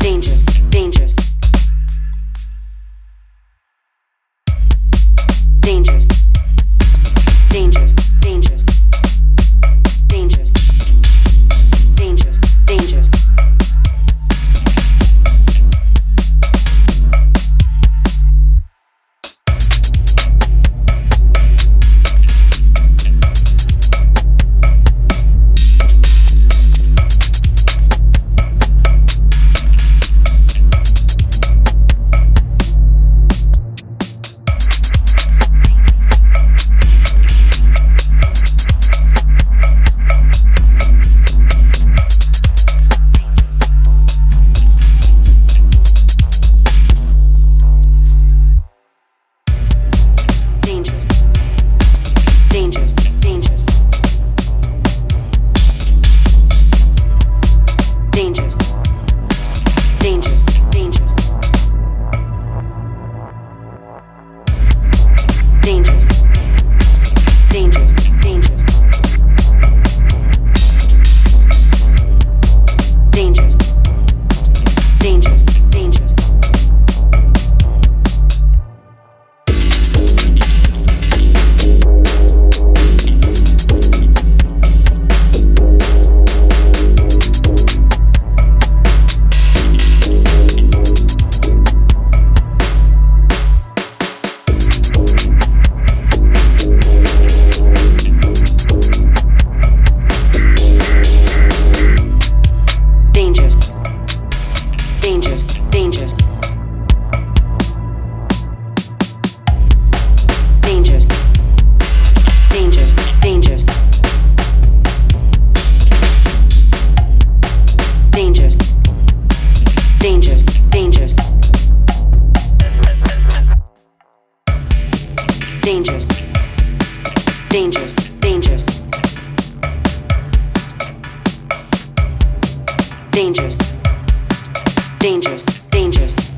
Dangerous. dangers, dangers. Dangers. Dangers, dangers. Dangers. Dangers, dangers. Dangers. Dangers, dangers. Dangers. Dangers, dangers.